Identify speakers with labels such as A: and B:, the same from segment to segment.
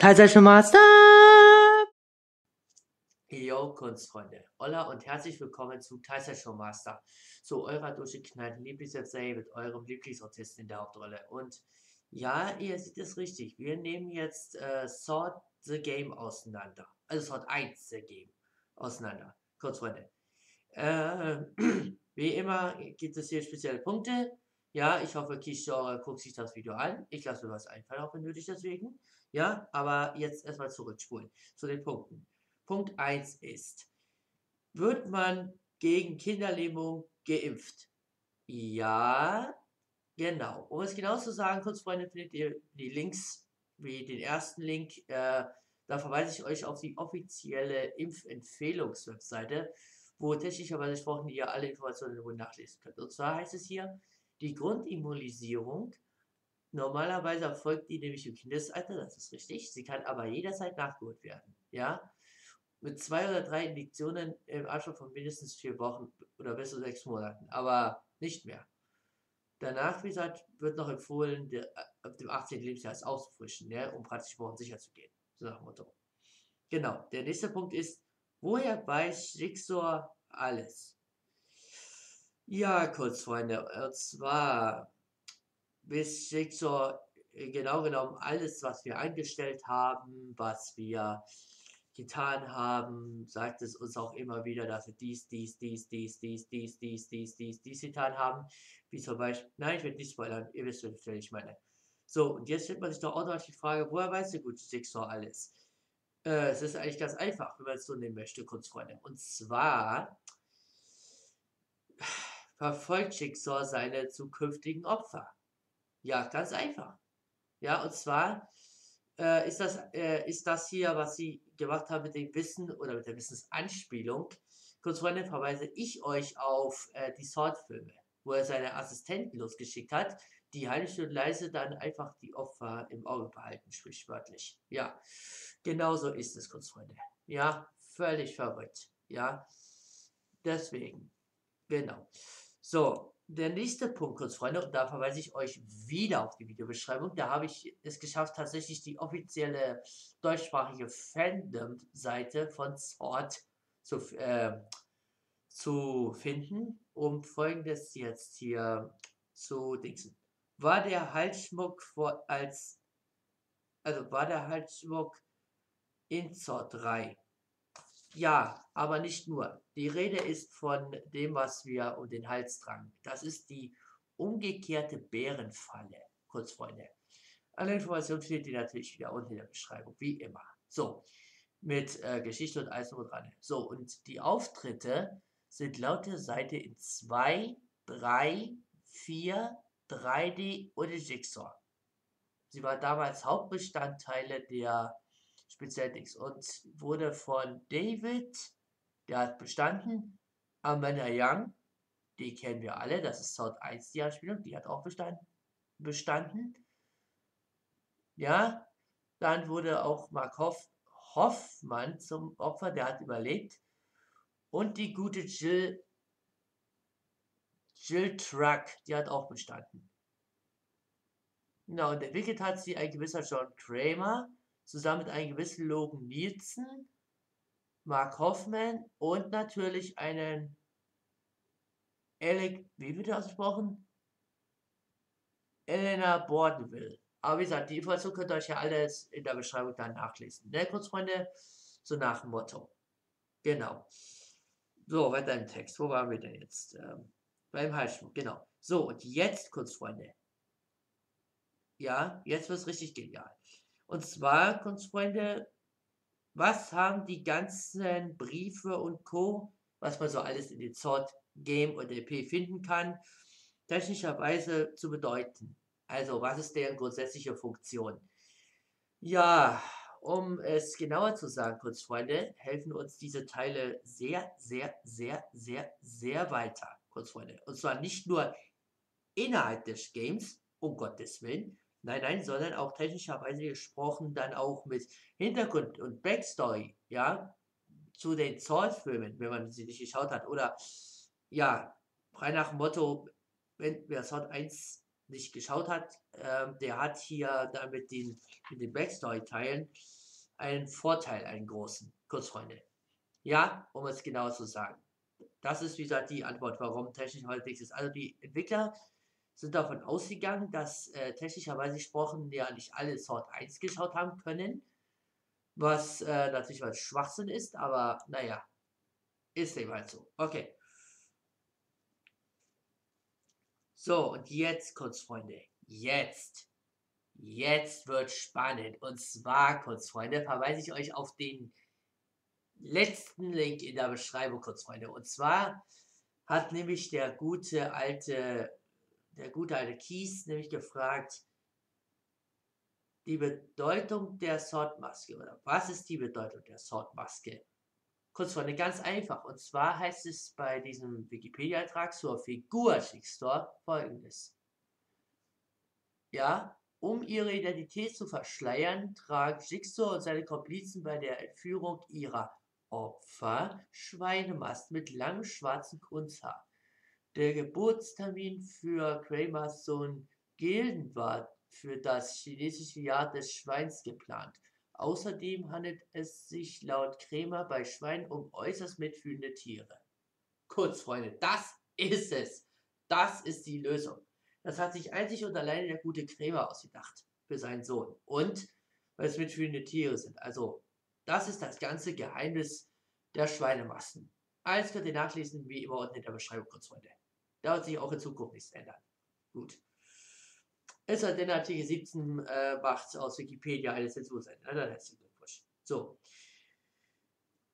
A: Teilzeichen Master! Yo, Kunstfreunde. Hola und herzlich willkommen zu Teilzeichen Master. Zu eurer durchgeknallten Lieblingsserie mit eurem Lieblingsautisten in der Hauptrolle. Und ja, ihr seht es richtig. Wir nehmen jetzt äh, Sword the Game auseinander. Also Sword 1 the Game auseinander. Kunstfreunde. Äh, wie immer gibt es hier spezielle Punkte. Ja, ich hoffe, Kishore guckt sich das Video an. Ich lasse mir was einfallen, auch wenn nötig deswegen. Ja, aber jetzt erstmal zurückspulen zu den Punkten. Punkt 1 ist, wird man gegen Kinderlähmung geimpft? Ja, genau. Um es genau zu sagen, kurz Freunde, findet ihr die Links, wie den ersten Link, äh, da verweise ich euch auf die offizielle Impfempfehlungswebseite, wo technischerweise gesprochen ihr alle Informationen nachlesen könnt. Und zwar heißt es hier, die Grundimmunisierung Normalerweise erfolgt die nämlich im Kindesalter, das ist richtig. Sie kann aber jederzeit nachgeholt werden. Ja? Mit zwei oder drei Injektionen im Abstand von mindestens vier Wochen oder bis zu sechs Monaten. Aber nicht mehr. Danach, wie gesagt, wird noch empfohlen, der, ab dem 18. Lebensjahr es auszufrischen, ja, um praktisch morgen sicher zu gehen. So nach dem Motto. Genau. Der nächste Punkt ist, woher weiß Jigsaw alles? Ja, kurz, Freunde. Und zwar bis so äh, genau genommen alles, was wir eingestellt haben, was wir getan haben, sagt es uns auch immer wieder, dass wir dies, dies, dies, dies, dies, dies, dies, dies, dies, dies getan haben. Wie zum Beispiel, nein, ich will nicht spoilern, ihr wisst, was ich meine. So, und jetzt stellt man sich doch automatisch die Frage, woher weiß der gute Jigsaw alles? Äh, es ist eigentlich ganz einfach, wenn man es so nehmen möchte, Kunstfreunde. Und zwar verfolgt Jigsaw seine zukünftigen Opfer. Ja, ganz einfach. Ja, und zwar äh, ist, das, äh, ist das hier, was sie gemacht haben mit dem Wissen oder mit der Wissensanspielung. Kurz vorhin verweise ich euch auf äh, die Sword-Filme, wo er seine Assistenten losgeschickt hat, die heimlich und leise dann einfach die Opfer im Auge behalten, sprichwörtlich. Ja, genau so ist es, Kunstfreunde. Ja, völlig verrückt. Ja, deswegen. Genau. So, der nächste Punkt, kurz Freunde, und da verweise ich euch wieder auf die Videobeschreibung. Da habe ich es geschafft, tatsächlich die offizielle deutschsprachige Fandom-Seite von Sword zu, äh, zu finden, um folgendes jetzt hier zu dingsen. War der Halsschmuck vor, als, also war der Halsschmuck in Sword 3 ja, aber nicht nur. Die Rede ist von dem, was wir um den Hals tragen. Das ist die umgekehrte Bärenfalle, kurz Freunde. Alle Informationen findet ihr natürlich wieder unten in der Beschreibung, wie immer. So, mit äh, Geschichte und alles und dran. So, und die Auftritte sind laut der Seite in 2, 3, 4, 3D und Jigsaw. Sie war damals Hauptbestandteile der speziell Dings. Und wurde von David, der hat bestanden, Amanda Young, die kennen wir alle, das ist South 1 die Anspielung, die hat auch bestanden. bestanden. Ja, dann wurde auch Mark Hoff, Hoffmann zum Opfer, der hat überlebt. Und die gute Jill, Jill Truck, die hat auch bestanden. Genau, und entwickelt hat sie ein gewisser John Kramer, zusammen mit einem gewissen Logan Nielsen, Mark Hoffman und natürlich einen Alec, wie wird er ausgesprochen? Elena Bordenville. Aber wie gesagt, die Information könnt ihr euch ja alles in der Beschreibung dann nachlesen. Ne, kurz Freunde? So nach dem Motto. Genau. So, weiter im Text. Wo waren wir denn jetzt? Ähm, beim Halsschmuck, genau. So, und jetzt, kurz Freunde. Ja, jetzt wird es richtig genial. Und zwar, Kunstfreunde, was haben die ganzen Briefe und Co., was man so alles in den Sort Game und LP finden kann, technischerweise zu bedeuten? Also, was ist deren grundsätzliche Funktion? Ja, um es genauer zu sagen, Kurzfreunde, helfen uns diese Teile sehr, sehr, sehr, sehr, sehr weiter, Kurzfreunde. Und zwar nicht nur innerhalb des Games, um Gottes Willen, Nein, nein, sondern auch technischerweise gesprochen dann auch mit Hintergrund und Backstory, ja, zu den Source-Filmen, wenn man sie nicht geschaut hat. Oder, ja, frei nach dem Motto, wenn wer Sword 1 nicht geschaut hat, ähm, der hat hier damit den, mit den Backstory-Teilen einen Vorteil, einen großen. Kurz, Freunde. Ja, um es genau zu sagen. Das ist, wie gesagt, die Antwort, warum technisch halbwegs ist. Also die Entwickler sind davon ausgegangen, dass äh, technischerweise gesprochen ja nicht alle Sword 1 geschaut haben können. Was äh, natürlich was Schwachsinn ist, aber naja, ist eben halt so. Okay. So, und jetzt kurz, Freunde. Jetzt. Jetzt wird spannend. Und zwar, kurz, Freunde, verweise ich euch auf den letzten Link in der Beschreibung, kurz, Freunde. Und zwar hat nämlich der gute alte, der gute alte Kies nämlich gefragt, die Bedeutung der Swordmaske oder was ist die Bedeutung der Swordmaske? Kurz Freunde, ganz einfach. Und zwar heißt es bei diesem Wikipedia-Eintrag zur Figur Schickstor folgendes. Ja, um ihre Identität zu verschleiern, tragen Jigsaw und seine Komplizen bei der Entführung ihrer Opfer Schweinemast mit langem schwarzen Kunsthaar. Der Geburtstermin für Kramers Sohn Gilden war für das chinesische Jahr des Schweins geplant. Außerdem handelt es sich laut Krämer bei Schweinen um äußerst mitfühlende Tiere. Kurz, Freunde, das ist es. Das ist die Lösung. Das hat sich einzig und alleine der gute Krämer ausgedacht für seinen Sohn. Und weil es mitfühlende Tiere sind. Also, das ist das ganze Geheimnis der Schweinemassen. Alles könnt ihr nachlesen, wie immer unten in der Beschreibung, kurz Freunde. Da wird sich auch in Zukunft nichts ändern. Gut. Es hat den Artikel 17 äh, macht aus Wikipedia eine Zensurseite. Na, dann herzlichen Glückwunsch. So.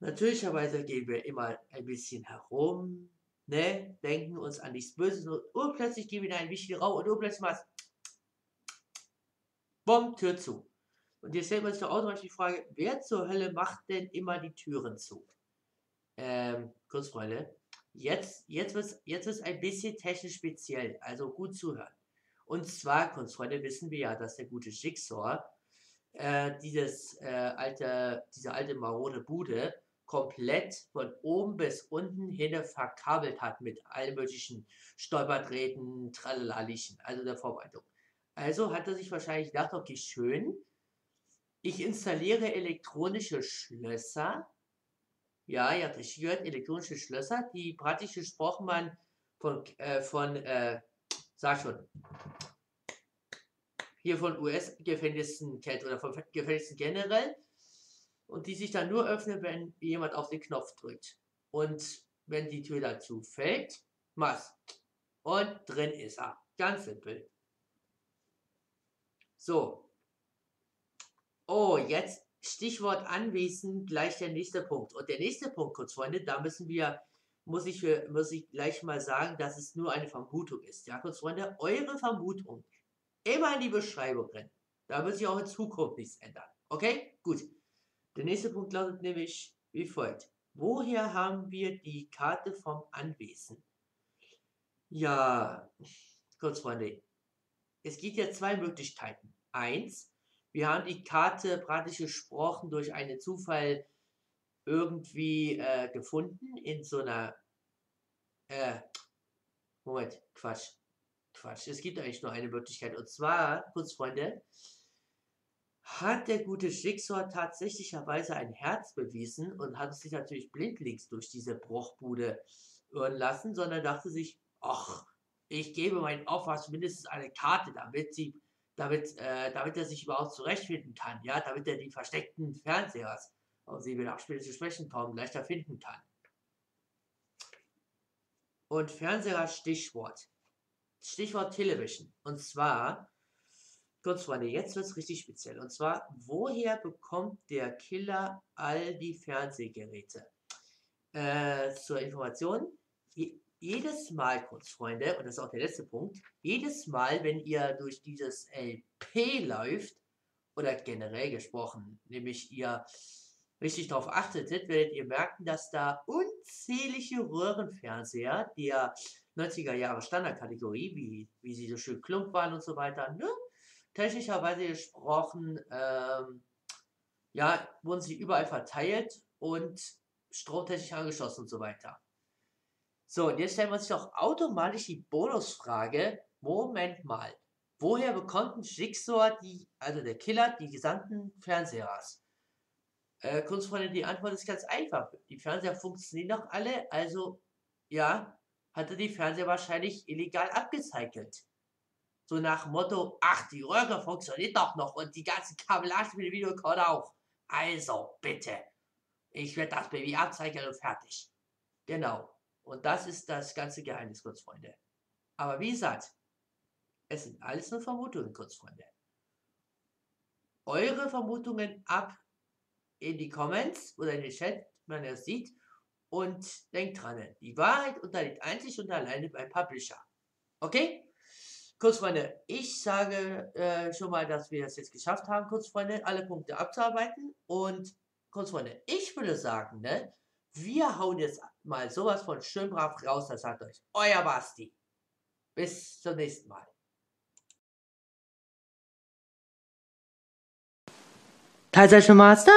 A: Natürlicherweise gehen wir immer ein bisschen herum, ne, denken uns an nichts Böses und urplötzlich gehen wir in einen wichtigen Raum und urplötzlich mal Bumm, Tür zu. Und jetzt stellt man sich doch automatisch die Frage, wer zur Hölle macht denn immer die Türen zu? Ähm, kurz Freunde, jetzt, jetzt wird es jetzt wird's ein bisschen technisch speziell, also gut zuhören. Und zwar, Kunstfreunde, wissen wir ja, dass der gute Jigsaw äh, dieses, äh, alte, diese alte marode Bude komplett von oben bis unten hin verkabelt hat mit allen möglichen Stolperdrähten, Tralalalischen, also der Vorbereitung. Also hat er sich wahrscheinlich gedacht, okay, schön, ich installiere elektronische Schlösser. Ja, habt richtig gehört, elektronische Schlösser, die praktisch gesprochen man von, äh, von äh, sag schon, hier von US-Gefängnissen kennt oder von Gefängnissen generell und die sich dann nur öffnen, wenn jemand auf den Knopf drückt. Und wenn die Tür dazu fällt, was? Und drin ist er. Ganz simpel. So. Oh, jetzt Stichwort anwesend, gleich der nächste Punkt. Und der nächste Punkt, kurz Freunde, da müssen wir muss ich, für, muss ich gleich mal sagen, dass es nur eine Vermutung ist. Ja, kurz Freunde, eure Vermutung immer in die Beschreibung rennen. Da wird sich auch in Zukunft nichts ändern. Okay? Gut. Der nächste Punkt lautet nämlich wie folgt. Woher haben wir die Karte vom Anwesen? Ja, kurz Freunde. Es gibt ja zwei Möglichkeiten. Eins, wir haben die Karte praktisch gesprochen durch einen Zufall irgendwie äh, gefunden in so einer äh, Moment, Quatsch. Quatsch. Es gibt eigentlich nur eine Möglichkeit. Und zwar, kurz Freunde, hat der gute Schicksal tatsächlicherweise ein Herz bewiesen und hat sich natürlich blindlings durch diese Bruchbude irren lassen, sondern dachte sich, ach, ich gebe meinen Opfer mindestens eine Karte, damit sie, damit, äh, damit er sich überhaupt zurechtfinden kann, ja, damit er die versteckten Fernsehers auf sie wir auch später zu sprechen kommen, leichter finden kann. Und Fernseher Stichwort. Stichwort Television. Und zwar, kurz Freunde, jetzt wird es richtig speziell. Und zwar, woher bekommt der Killer all die Fernsehgeräte? Äh, zur Information, jedes Mal, kurz Freunde, und das ist auch der letzte Punkt, jedes Mal, wenn ihr durch dieses LP läuft, oder generell gesprochen, nämlich ihr richtig darauf achtetet, werdet ihr merken, dass da unzählige Röhrenfernseher der 90er Jahre Standardkategorie, wie, wie sie so schön klump waren und so weiter, ne? technischerweise gesprochen, ähm, ja, wurden sie überall verteilt und stromtechnisch angeschlossen und so weiter. So, und jetzt stellen wir uns doch automatisch die Bonusfrage, Moment mal, woher bekommt ein Jigsaw die, also der Killer, die gesamten Fernseher raus? Äh, Kunstfreunde, die Antwort ist ganz einfach. Die Fernseher funktionieren noch alle, also ja, hat er die Fernseher wahrscheinlich illegal abgecycelt. So nach Motto, ach, die Röhre funktioniert doch noch und die ganzen Kabellage mit dem Videorekorder auch. Also, bitte. Ich werde das Baby abzeichnen und fertig. Genau. Und das ist das ganze Geheimnis, Kurzfreunde. Aber wie gesagt, es sind alles nur Vermutungen, Kurzfreunde. Eure Vermutungen ab in die Comments oder in den Chat, wenn ihr es sieht. Und denkt dran, die Wahrheit unterliegt einzig und alleine beim Publisher. Okay? Kurzfreunde, ich sage äh, schon mal, dass wir es jetzt geschafft haben, Kurzfreunde, alle Punkte abzuarbeiten. Und Kurzfreunde, ich würde sagen, ne, wir hauen jetzt mal sowas von schön brav raus, das sagt euch euer Basti. Bis zum nächsten Mal. Teilzeit Master!